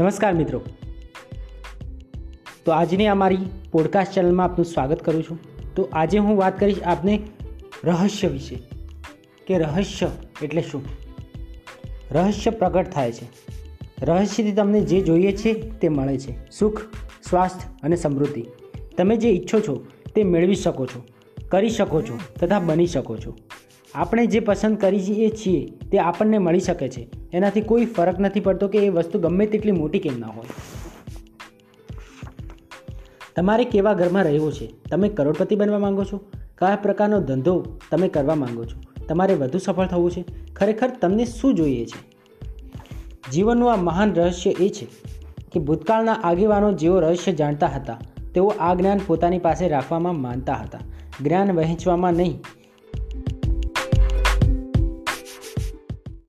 નમસ્કાર મિત્રો. તો આજની અમારી પોડકાસ્ટ ચેનલમાં આપનું સ્વાગત કરું છું. તો આજે હું વાત કરીશ આપને રહસ્ય વિશે. કે રહસ્ય એટલે શું? રહસ્ય પ્રગટ થાય છે. રહસ્યથી તમને જે જોઈએ છે તે મળે છે. સુખ, સ્વાસ્થ્ય અને સમૃદ્ધિ. તમે જે ઈચ્છો છો તે મેળવી શકો છો, કરી શકો છો તથા બની શકો છો. આપણે જે પસંદ કરીએ છીએ, તે આપણને મળી શકે છે. એનાથી કોઈ ફરક નથી પડતો કે એ વસ્તુ ગમે તેટલી મોટી કેમ ના હોય. તમારે કેવા ઘરમાં રહેવું છે? તમે કરોડપતિ બનવા માંગો છો? કયા પ્રકારનો ધંધો તમે કરવા માંગો છો? તમારે વધુ સફળ થવું છે? ખરેખર તમને શું જોઈએ છે? જીવનનું આ મહાન રહસ્ય એ છે કે ભૂતકાળના આગેવાનો જેઓ રહસ્ય જાણતા હતા, તેઓ આ જ્ઞાન પોતાની પાસે રાખવામાં માનતા હતા. જ્ઞાન વહેંચવામાં નહીં